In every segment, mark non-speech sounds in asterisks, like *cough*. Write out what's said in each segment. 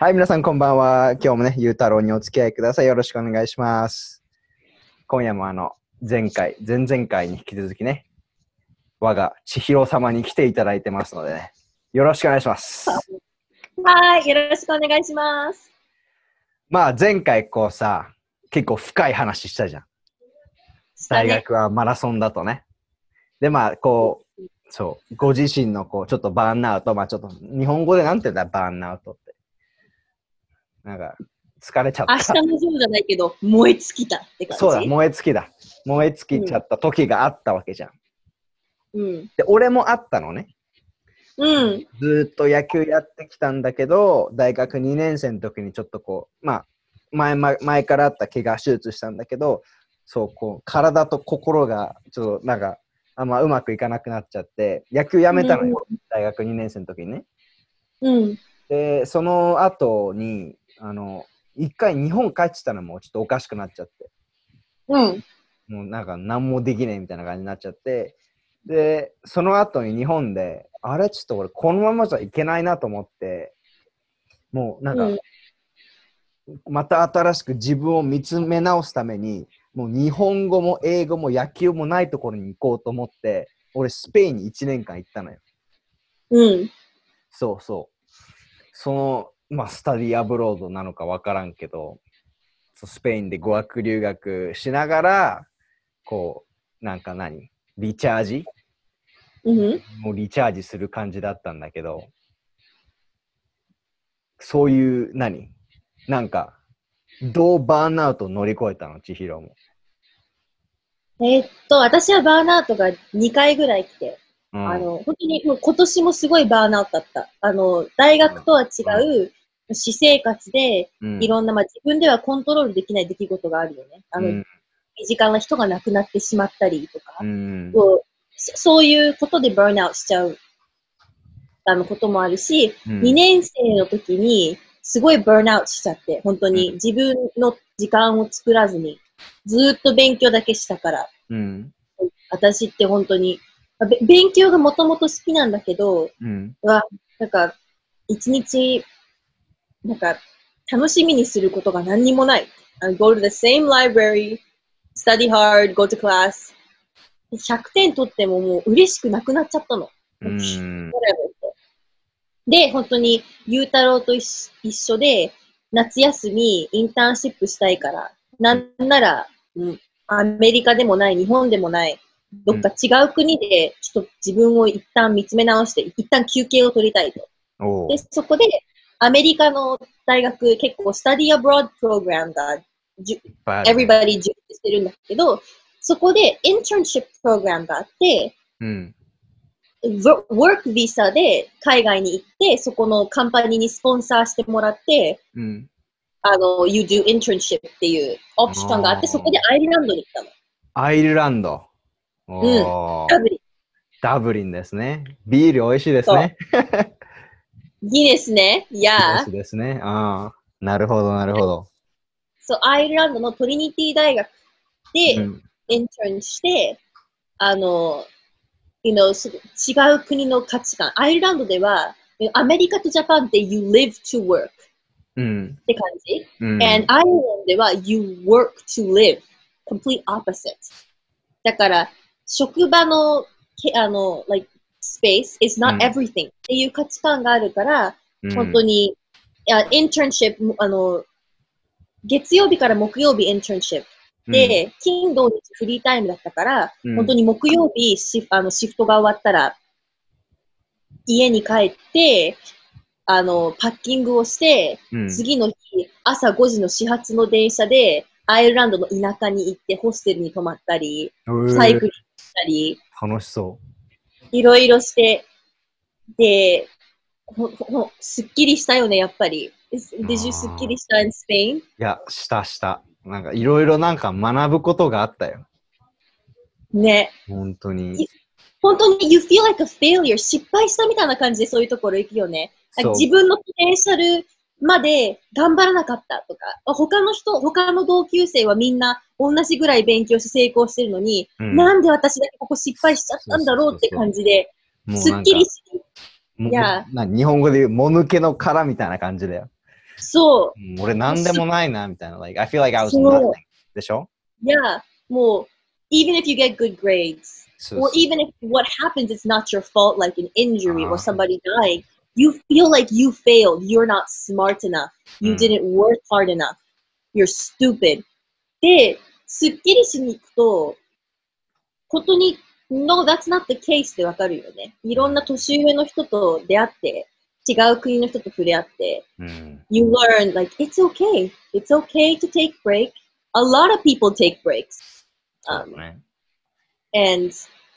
はい、皆さんこんばんは。今日もね、ゆうたろうにお付き合いください。よろしくお願いします。今夜もあの、前回、前々回に引き続きね、我が千尋様に来ていただいてますのでね、よろしくお願いします。はい、よろしくお願いします。まあ、前回こうさ、結構深い話したじゃん。大学はマラソンだとね。で、まあ、こう、そう、ご自身のこう、ちょっとバーンアウト、まあちょっと、日本語でなんて言うんだ、バーンアウトって。なんか、疲れちゃった。明日のジョーじゃないけど、燃え尽きたって感じ？そうだ、燃え尽きだ。燃え尽きちゃった時があったわけじゃん。うん。で、俺もあったのね。うん。ずーっと野球やってきたんだけど、大学2年生の時にちょっとこう、まあ、前ま前からあった怪我手術したんだけど、そう、こう、体と心が、ちょっとなんか、あんまうまくいかなくなっちゃって、野球やめたのよ、大学2年生の時にね。うん。で、その後に、あの、一回日本帰ってたのもちょっとおかしくなっちゃって。うん。もうなんか何もできねえみたいな感じになっちゃって、で、その後に日本で、あれ？ちょっと俺このままじゃいけないなと思って、もうなんか、うんまた新しく自分を見つめ直すために、もう日本語も英語も野球もないところに行こうと思って、俺スペインに1年間行ったのよ。うん。そうそう。その、まあ、スタディアブロードなのかわからんけど、スペインで語学留学しながら、こう、なんか何？リチャージ？うん。もうリチャージする感じだったんだけど、そういう、何？なんか、どうバーンアウトを乗り越えたの？千尋も。えーっと、私はバーンアウトが2回ぐらい来て、うん、あの、本当にもう今年もすごいバーンアウトだった。あの、大学とは違う私生活で、うん。いろんな、まあ、自分ではコントロールできない出来事があるよね。あの、うん。身近な人が亡くなってしまったりとか、うん。そそういうことでバーンアウトしちゃう。あのこともあるし、うん。2年生の時にすごいバーンアウトしちゃって、本当に。自分の時間を作らずに、ずーっと勉強だけしたから、うん。私って本当に、勉強がもともと好きなんだけど、うん。は、なんか、一日、なんか、楽しみにすることが何にもない。I go to the same library, study hard, go to class. 100点取ってももう嬉しくなくなっちゃったの。うん。*laughs* で、本当に、ゆうたろうと一緒で、夏休み、インターンシップしたいから、なんなら、うん、アメリカでもない、日本でもない、どっか違う国で、ちょっと自分を一旦見つめ直して、一旦休憩を取りたいと。で、そこで、アメリカの大学、結構、スタディアブロードプログラムが、everybody 充実してるんだけど、そこで、インターンシッププログラムがあって、うん。wo- work visa で海外に行って、そこのカンパニーにスポンサーしてもらって、うん。あの、you do internship っていうオプションがあって、そこでアイルランドに行ったの。アイルランド。おーダブリン。ダブリンですね。ビール美味しいですね。*laughs* ギネスね。いやですね。ああ。なるほど、なるほど。そう、アイルランドのトリニティ大学でうんインターンして、あの、you know, す違う国の価値観。アイルランドでは、アメリカとジャパンって you live to work っうん。て感じ。うん。and アイルランドでは you work to live. complete opposite. だから、職場の、けあの、like, space is うん。not everything. っていう価値観があるから、うん。本当に、いや、インターンシップ、あの、月曜日から木曜日インターンシップで、金土日フリータイムだったから、うん。本当に木曜日シフあのシフトが終わったら、家に帰って、あの、パッキングをして、うん、次の日、朝5時の始発の電車で、アイルランドの田舎に行って、ホステルに泊まったり、うんサイクリングしたり、楽しそいろいろして、で、ほほすっきりしたよね、やっぱり。Did you すっきりした in Spain? う。いや、したした。なんかいろいろなんか学ぶことがあったよ。ね。本当に。本当に you feel like a failure 失敗したみたいな感じでそういうところ行くよね。自分のポテンシャルまで頑張らなかったとか、あ他の人、他の同級生はみんな同じぐらい勉強して成功してるのに、うんなんで私だけここ失敗しちゃったんだろうって感じで、すっきりしもいやな日本語で言う、もぬけの殻みたいな感じだよ。そうん俺なんでもないな、みたいな。Like, I feel like I was nothing. でしょ？う。いや、もう、even if you get good grades, or even if what happens is not your fault, like an injury Ah. or somebody dying, you feel like you failed. You're not smart enough. You Mm. didn't work hard enough. You're stupid. で、すっきりしに行くと、ことに、No, that's not the case ってわかるよね。いろんな年上の人と出会って、違う国の人と触れ合って、うん。you learn like it's okay. It's okay to take break. A lot of people take breaks. Um, and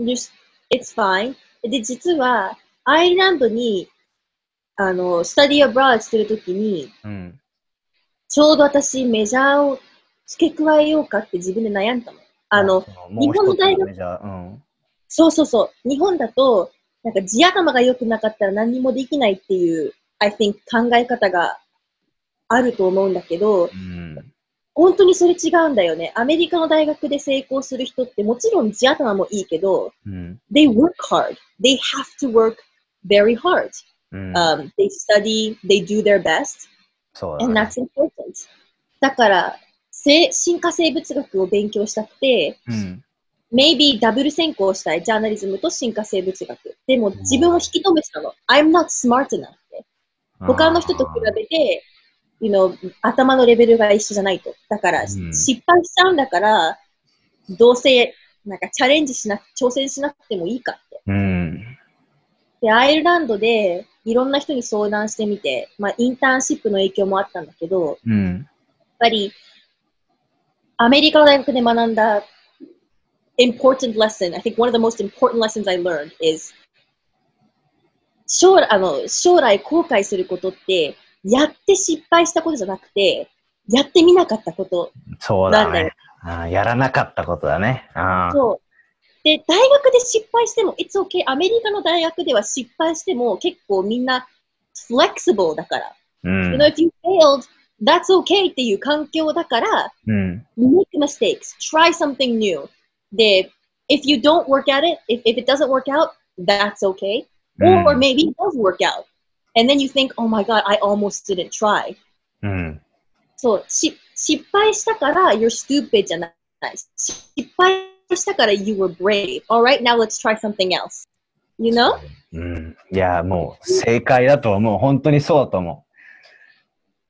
just, it's fine. で、実は、アイルランドに、あの、スタディアブラードしてるときに、うん。ちょうど私メジャーを付け加えようかって自分で悩んだの。あの、そ日本の大学もうん。そうそうそう。日本だと、なんか地頭が良くなかったら何にもできないっていう、I think 考え方があると思うんだけど、うん。本当にそれ違うんだよね。アメリカの大学で成功する人ってもちろん地頭もいいけど、うん。they work hard. They have to work very hard. うん。Um, they study, they do their best, そうだ and ね。that's important. だから、せ進化生物学を勉強したくて、うん。maybe ダブル専攻したい。ジャーナリズムと進化生物学。でも自分を引き止めてたの。I'm not smart enough って。他の人と比べて、you know, 頭のレベルが一緒じゃないと。だから、うん失敗しちゃうんだから、どうせ、なんかチャレンジしなく、挑戦しなくてもいいかって。うん。で、アイルランドでいろんな人に相談してみて、まあ、インターンシップの影響もあったんだけど、やっうん。ぱり、アメリカの大学で学んだ important lesson, I think one of the most important lessons I learned is 将来あの将来後悔することって、やって失敗したことじゃなくて、やってみなかったことそうだなんだよね。あーやらなかったことだね。あーそう。で、大学で失敗しても、it's okay. アメリカの大学では失敗しても結構みんな flexible だから。う You ん know, if you failed, that's okay っていう環境だから、うん。make mistakes, try something new. で、if you don't work at it, if, if it doesn't work out, that's okay. うん Or maybe it does work out. And then you think, oh my god, I almost didn't try. うん。そう、し失敗したから you're stupid じゃない。失敗したから you were brave. Alright, now let's try something else. You know? うん。いや、もう正解だと思う。本当にそうだと思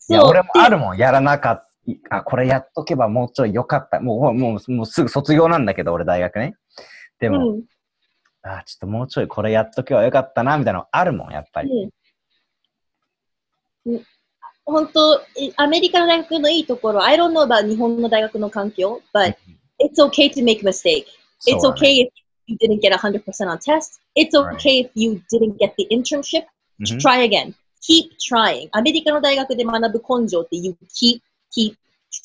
う。いや、俺もあるもん。やらなかった。あ、これやっとけばもうちょい良かった。もう、もう、もうすぐ卒業なんだけど、俺大学ね。でも、うんあ、ちょっともうちょいこれやっとけばよかったな、みたいなのあるもん、やっぱり。うんうん本当、いアメリカの大学のいいところ、I don't know about 日本の大学の環境、but it's okay to make mistake. そう It's だね okay if you didn't get 100% on test. It's okay if you didn't get the internship. うん Try again. Keep trying. アメリカの大学で学ぶ根性って you keep, keep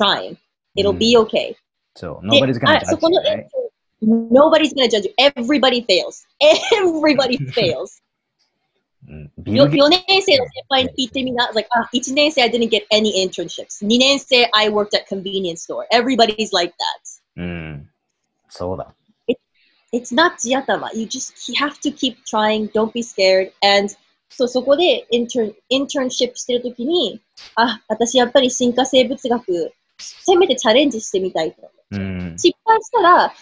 trying. It'll be okay. そう。で Nobody's あ gonna そ judge この you, right? Nobody's gonna judge you. Everybody fails. *laughs* Everybody *laughs* fails. うんビよル・ゲイ4年生の先輩に聞いてみな。Like, あ、1年生 I didn't get any internships. 2年生 I worked at convenience store. Everybody's like that. うん。そうだ。It's not 地頭。You just have to keep trying. Don't be scared. And そうそこでインターンインターンシップしてるときに、あ、私やっぱり進化生物学、せめてチャレンジしてみたいと。うん。失敗したら、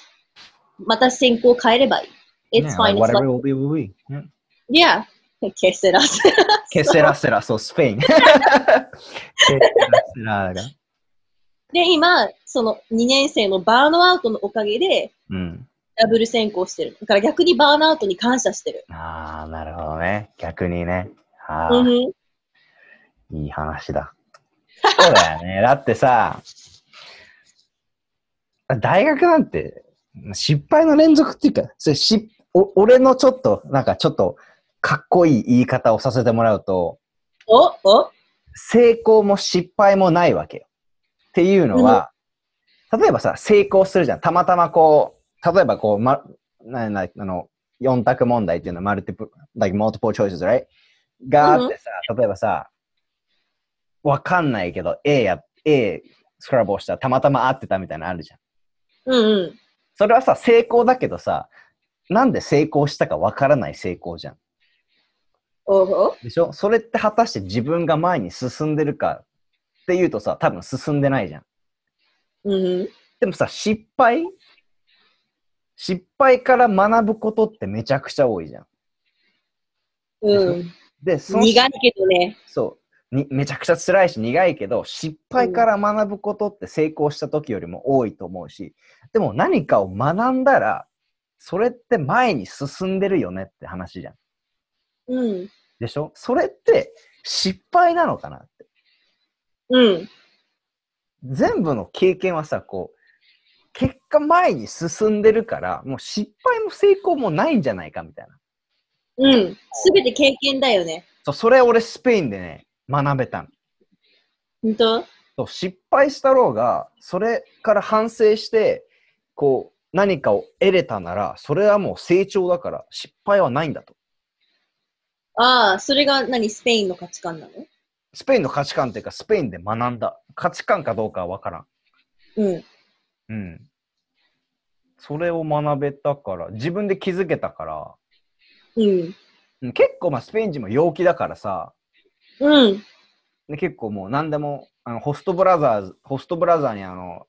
また専攻変えればいい。It's ね fine. It's whatever like, will be, will be. うん yeah. ケセラス。ケセラセラ、そう、で、今、その2年生のバーノアウトのおかげで、うん。ダブル専攻してる。だから逆にバーノアウトに感謝してる。ああ、なるほどね。逆にね。ああ、うんいい話だ。そうだよね。*laughs* だってさ、大学なんて失敗の連続っていうか、それしお俺のちょっと、なんかちょっとかっこいい言い方をさせてもらうと、おお？成功も失敗もないわけよ。っていうのは、例えばさ、成功するじゃん。たまたまこう、例えばこう、ま、ななあの、4択問題っていうのは、マルティプ、like multiple choices, right? があってさ、例えばさ、わかんないけど、A や、A スクラブをしたらたまたま合ってたみたいなのあるじゃん。うんうん。それはさ、成功だけどさ、なんで成功したかわからない成功じゃん。でしょ？それって果たして自分が前に進んでるかって言うとさ、多分進んでないじゃん。うん。でもさ、失敗？失敗から学ぶことってめちゃくちゃ多いじゃん。うん。で、その苦いけどね。そうに。めちゃくちゃ辛いし苦いけど、失敗から学ぶことって成功した時よりも多いと思うし、でも何かを学んだら、それって前に進んでるよねって話じゃん。うん。でしょ？それって失敗なのかなって。うん。全部の経験はさ、こう、結果前に進んでるから、もう失敗も成功もないんじゃないかみたいな。うん。すべて経験だよね。そう、それ俺スペインでね、学べたの。本当？そう失敗したろうが、それから反省して、こう、何かを得れたなら、それはもう成長だから、失敗はないんだと。ああ、それが何？スペインの価値観なの？スペインの価値観っていうか、スペインで学んだ。価値観かどうかはわからん。うん。うん。それを学べたから、自分で気づけたから、うん。うん結構まあスペイン人も陽気だからさ、うん。で結構もう何でも、あのホストブラザーズ、ホストブラザーにあの、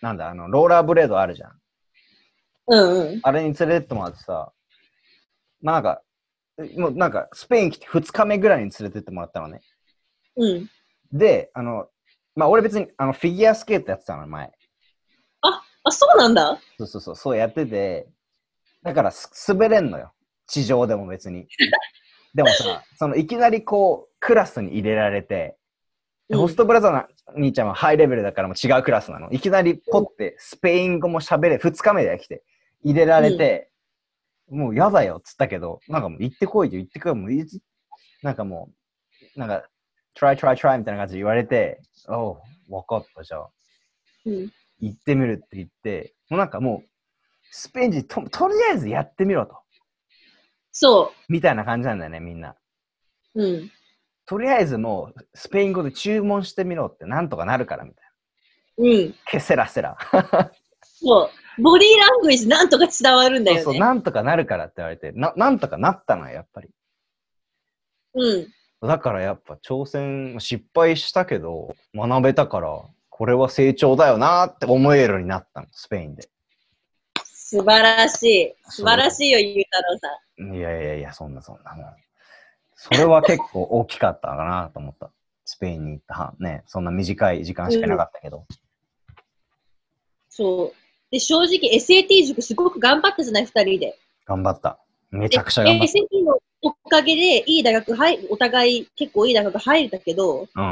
なんだ、あの、ローラーブレードあるじゃん。うんうん。あれに連れてってもらってさ、まあなんか、もうなんかスペイン来て2日目ぐらいに連れてってもらったのね。うん。で、あの、まあ俺別にあのフィギュアスケートやってたの、前。あ、そうなんだそうそうそう、そうやってて、だからす滑れんのよ。地上でも別に。*laughs* でもさ、そのいきなりこう、クラスに入れられて、でうんホストブラザーの兄ちゃんはハイレベルだからもう違うクラスなの。いきなりポってスペイン語も喋れ、2日目で来て、入れられて、もう嫌だよっつったけど、なんかもう行ってこいよ、行ってこいもういつ、なんかもう、なんか、try, try, try みたいな感じで言われて、おう、わかった、じゃあ。うん。行ってみるって言って、もうなんかもう、スペイン人と、とりあえずやってみろと。そみたいな感じなんだよね、みんな。う。うん。とりあえずもう、スペイン語で注文してみろって、なんとかなるから、みたいうん。な。ケセラセラ。そう。ボディーラングエージなんとか伝わるんだそうそう、よね。なんとかなるからって言われて、な、なんとかなったのよ、やっぱり。うん。だからやっぱ挑戦、失敗したけど、学べたから、これは成長だよなって思えるようになったの、スペインで。素晴らしい。素晴らしいよ、ゆうたろうさん。いやいやいや、そんなそんなもう。それは結構大きかったかなと思った。スペインに行ったはね、そんな短い時間しかいなかったけど。そう。で、正直 SAT 塾すごく頑張ったじゃない、二人で。頑張った。めちでゃくちゃ頑張っのおかげでいい大学入る、お互い結構いい大学入れたけど、た。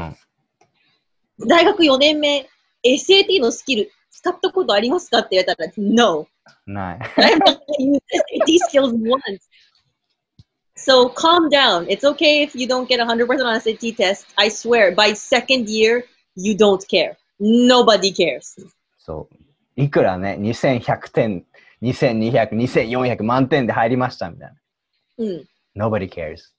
うん。大学4年目、SAT のスキル使ったことありますかって言われたら、No. ない。I'm not SAT skills once. So calm down. It's okay if you don't get 100% on SAT test. I swear, by second year, you don't care. Nobody cares. そう。いくらね、2100点、2200、2400満点で入りましたみたいな。うん。Nobody cares.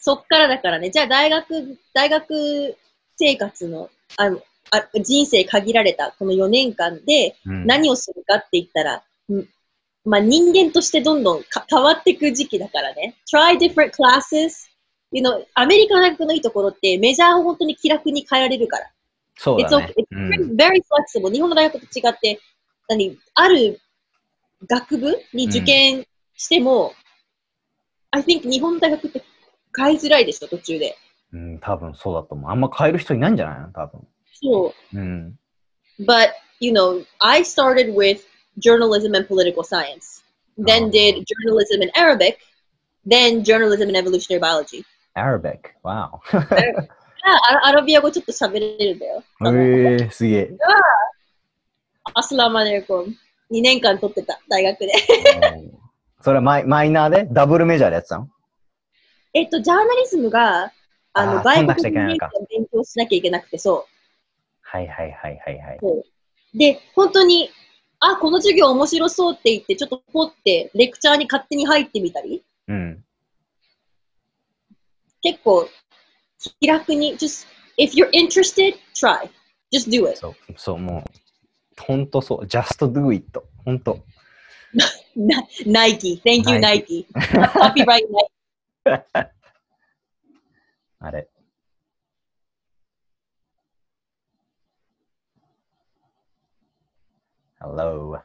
そっからだからね、じゃあ大学、大学生活の、あの、あ人生限られたこの4年間でうん、何をするかって言ったら、んまあ人間としてどんどんか変わっていく時期だからね。try different classes. You know, アメリカの大学のいいところってメジャーを本当に気楽に変えられるから。そう It's だ.ね。It's うん、very flexible. 日本の大学と違って、何、ある学部に受験しても、I think 日本の大学って変えづらいでしょ、途中で。うん、多分そうだと思う。あんま変える人いないんじゃないの多分。そう。うん。 But, you know, I started with journalism and political science, then Oh. did journalism and Arabic, then journalism and evolutionary biology. Arabic. Wow. *laughs* あアラビア語ちょっと喋れるんだよ。あのえー、すげえ。アスラマネルコン。2年間取ってた、大学で。 *laughs* それはマイマイナーで？ダブルメジャーでやってたの？えっと、ジャーナリズムが、あの、あ外国にいけないのか勉強しなきゃいけなくて、そはいはいはいはいはい。う。で、本当に、あ、この授業面白そうって言って、ちょっとポって、レクチャーに勝手に入ってみたり、うん。結構、気楽に、just, if you're interested, try. Just do it. そう、そう、もう、ほんとそう。just do it. ほんと。な *laughs* Nike. Thank you, Nike. Copyright Nike. あれ。Hello.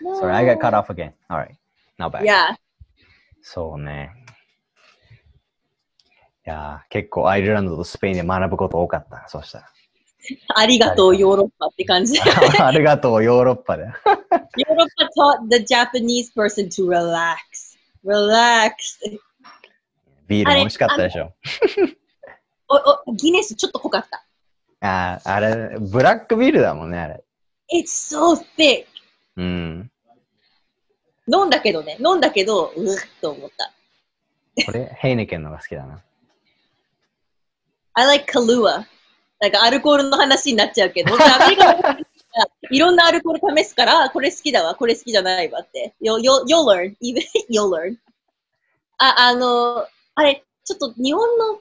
No. Sorry, I got cut off again. All right. Not bad. Yeah. そうね。いや、結構アイルランドとスペインで学ぶこと多かった。そうしたら。*laughs* *laughs* ありがとう、ヨーロッパって感じ。ありがとう、ヨーロッパで。ロッパ taught the Japanese person to relax. Relax. ビールも美味しかったでしょ。お、お、ギネスちょっと濃かった。ああ、あれ、ブラックビールだもんね、あれ。It's so thick. うん。飲んだけどね、飲んだけど、うっと思った。これ、ヘイネケンのが好きだな。I like Kahlua. なんかアルコールの話になっちゃうけど、アメリカのいろんなアルコール試すから、あこれ好きだわ、これ好きじゃないわって。You'll, you'll, you'll learn. Even, *laughs* you'll learn. あ、あの、あれ、ちょっと日本の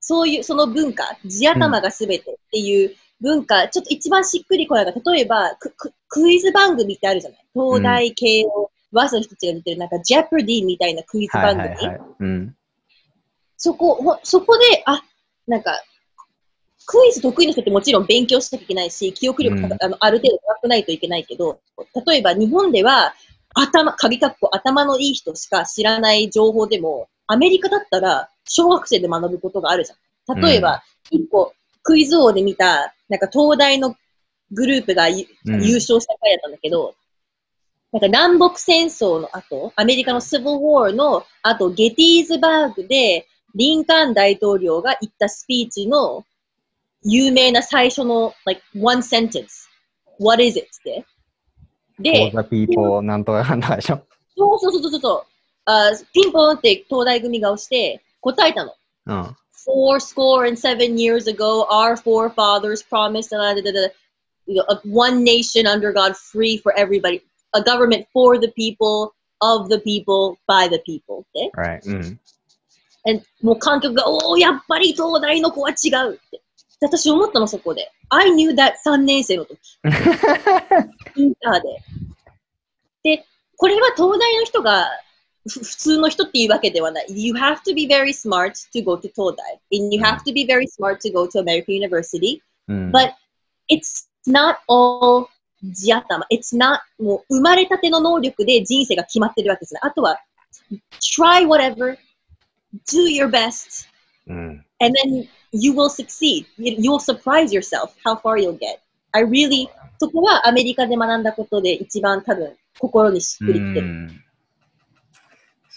そういう、その文化、地頭がすべてっていう文化、ちょっと一番しっくりこないが、例えばクク、クイズ番組ってあるじゃない東大系を、バースの人たちが出てる、なんか、ジェプディみたいなクイズはい番組。はいはい。うん。そこ、ほそこで、あ、なんか、クイズ得意な人ってもちろん勉強しなきゃいけないし、記憶力、うん。あのある程度高くないといけないけど、例えば日本では、頭、鍵かっこ頭のいい人しか知らない情報でも、アメリカだったら小学生で学ぶことがあるじゃん。例えば、一個、クイズ王で見た、なんか東大のグループが優勝した回だったんだけど、なんか南北戦争の後、アメリカのシビルウォーの後、ゲティーズバーグで、リンカーン大統領が言ったスピーチの有名な最初の、like, one sentence. What is it? って。 For で、 the people なんとかなんとかでしょ。そうそうそうそうそうあ、ピンポンって東大組が押して答えたの。うん。 four score and seven years ago, our forefathers promised uh, da, da, da, you know, a- one nation under God, free for everybody, a government for the people, of the people, by the people. って。 Right. うん。 And もう観客が、おお、やっぱり東大の子は違うって。 で私思ったの、そこで。I knew that 3年生の時。インターで。で、これは東大の人がふ普通の人っていうわけではない。You have to be very smart to go to 東大。And you have to be very smart to go to American University. うん。But it's not all 地頭。It's not もう生まれたての能力で人生が決まってるわけですね。あとは、try whatever, do your best, うん。and then you will succeed. You, you'll surprise yourself how far you'll get. I really, そこはアメリカで学んだことで一番多分心にしっくりきてる。うん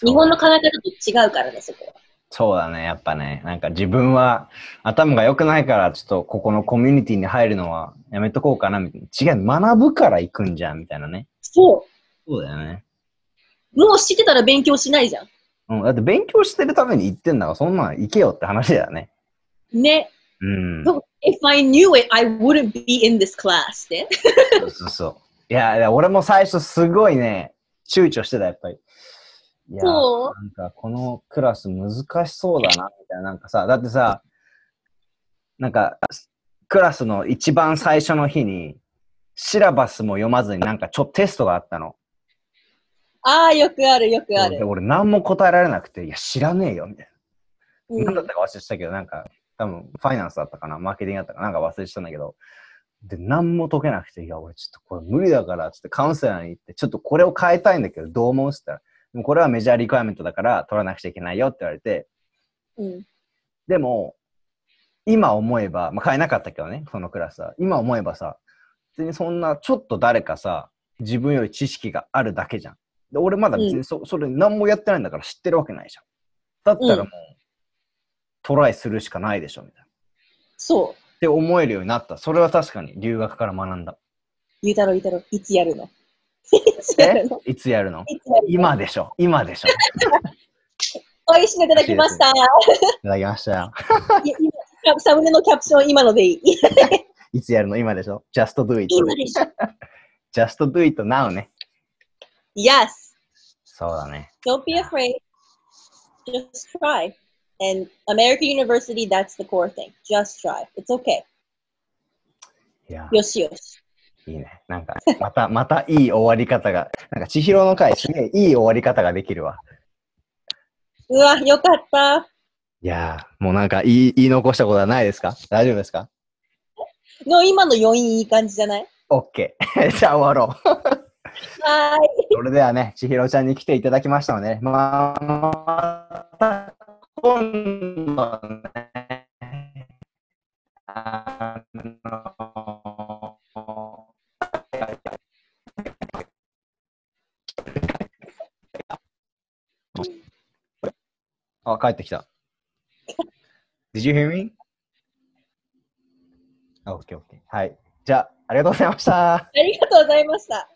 日本の考え方と違うからね、そこは。そうだね、やっぱね。なんか自分は頭が良くないから、ちょっとここのコミュニティに入るのはやめとこうかな、みたいな。違う、学ぶから行くんじゃん、みたいなね。そそうだよね。う。もう知ってたら勉強しないじゃん。うん、だって勉強してるために行ってんだから、そんなん行けよって話だよね。ね。うん。If I knew it, I wouldn't be in this class って。そうそうそう。いや、いや俺も最初すごいね、躊躇してた、やっぱり。いや、なんかこのクラス難しそうだな、みたいな。なんかさ、だってさ、なんか、クラスの一番最初の日に、シラバスも読まずになんかちょっとテストがあったの。ああ、よくある、よくある。で俺何も答えられなくて、いや、知らねえよ、みたいな。うん何だったか忘れてたけど、なんか、多分ファイナンスだったかな、マーケティングだったかな、なんか忘れてたんだけど、で、何も解けなくて、いや、俺ちょっとこれ無理だから、つってカウンセラーに行って、ちょっとこれを変えたいんだけど、どう思うっつったら、でもこれはメジャーリクエアメントだから取らなくちゃいけないよって言われて、うん。でも、今思えば、まあ変えなかったけどね、そのクラスは。今思えばさ、別にそんな、ちょっと誰かさ、自分より知識があるだけじゃん。で俺まだ別にそ,、それ何もやってないんだから知ってるわけないじゃん。だったらもう、トライするしかないでしょ、みたいな。っそう。て思えるようになった。それは確かに留学から学んだ。ゆうたろう、ゆうたろう、いつやるの？*laughs* いつやえるの？い今でしょ。今でしょ。*laughs* おいしいのいただきました。いただきましたよ。サムネのキャプション、今のでいい。*laughs* いつやるの？今でしょ？just do it. 今でしょ。just do it now ね。Yes. そうだね。Don't be afraid. Just try. And American University, that's the core thing. Just try. It's okay. いや、よしよし。いいね。なんか、また、*laughs* またいい終わり方が、なんか、千尋の回、すげえいい終わり方ができるわ。うわ、よかった。いやー、もうなんか言い、言い残したことはないですか？大丈夫ですか？の今の余韻いい感じじゃない？OK。*laughs* じゃあ終わろう。はーい。それではね、千尋ちゃんに来ていただきましたので、まあ、また今度ね、あのあ、帰ってきた。Did you hear me? OK, OK. はい。じゃあ、ありがとうございました。ありがとうございました。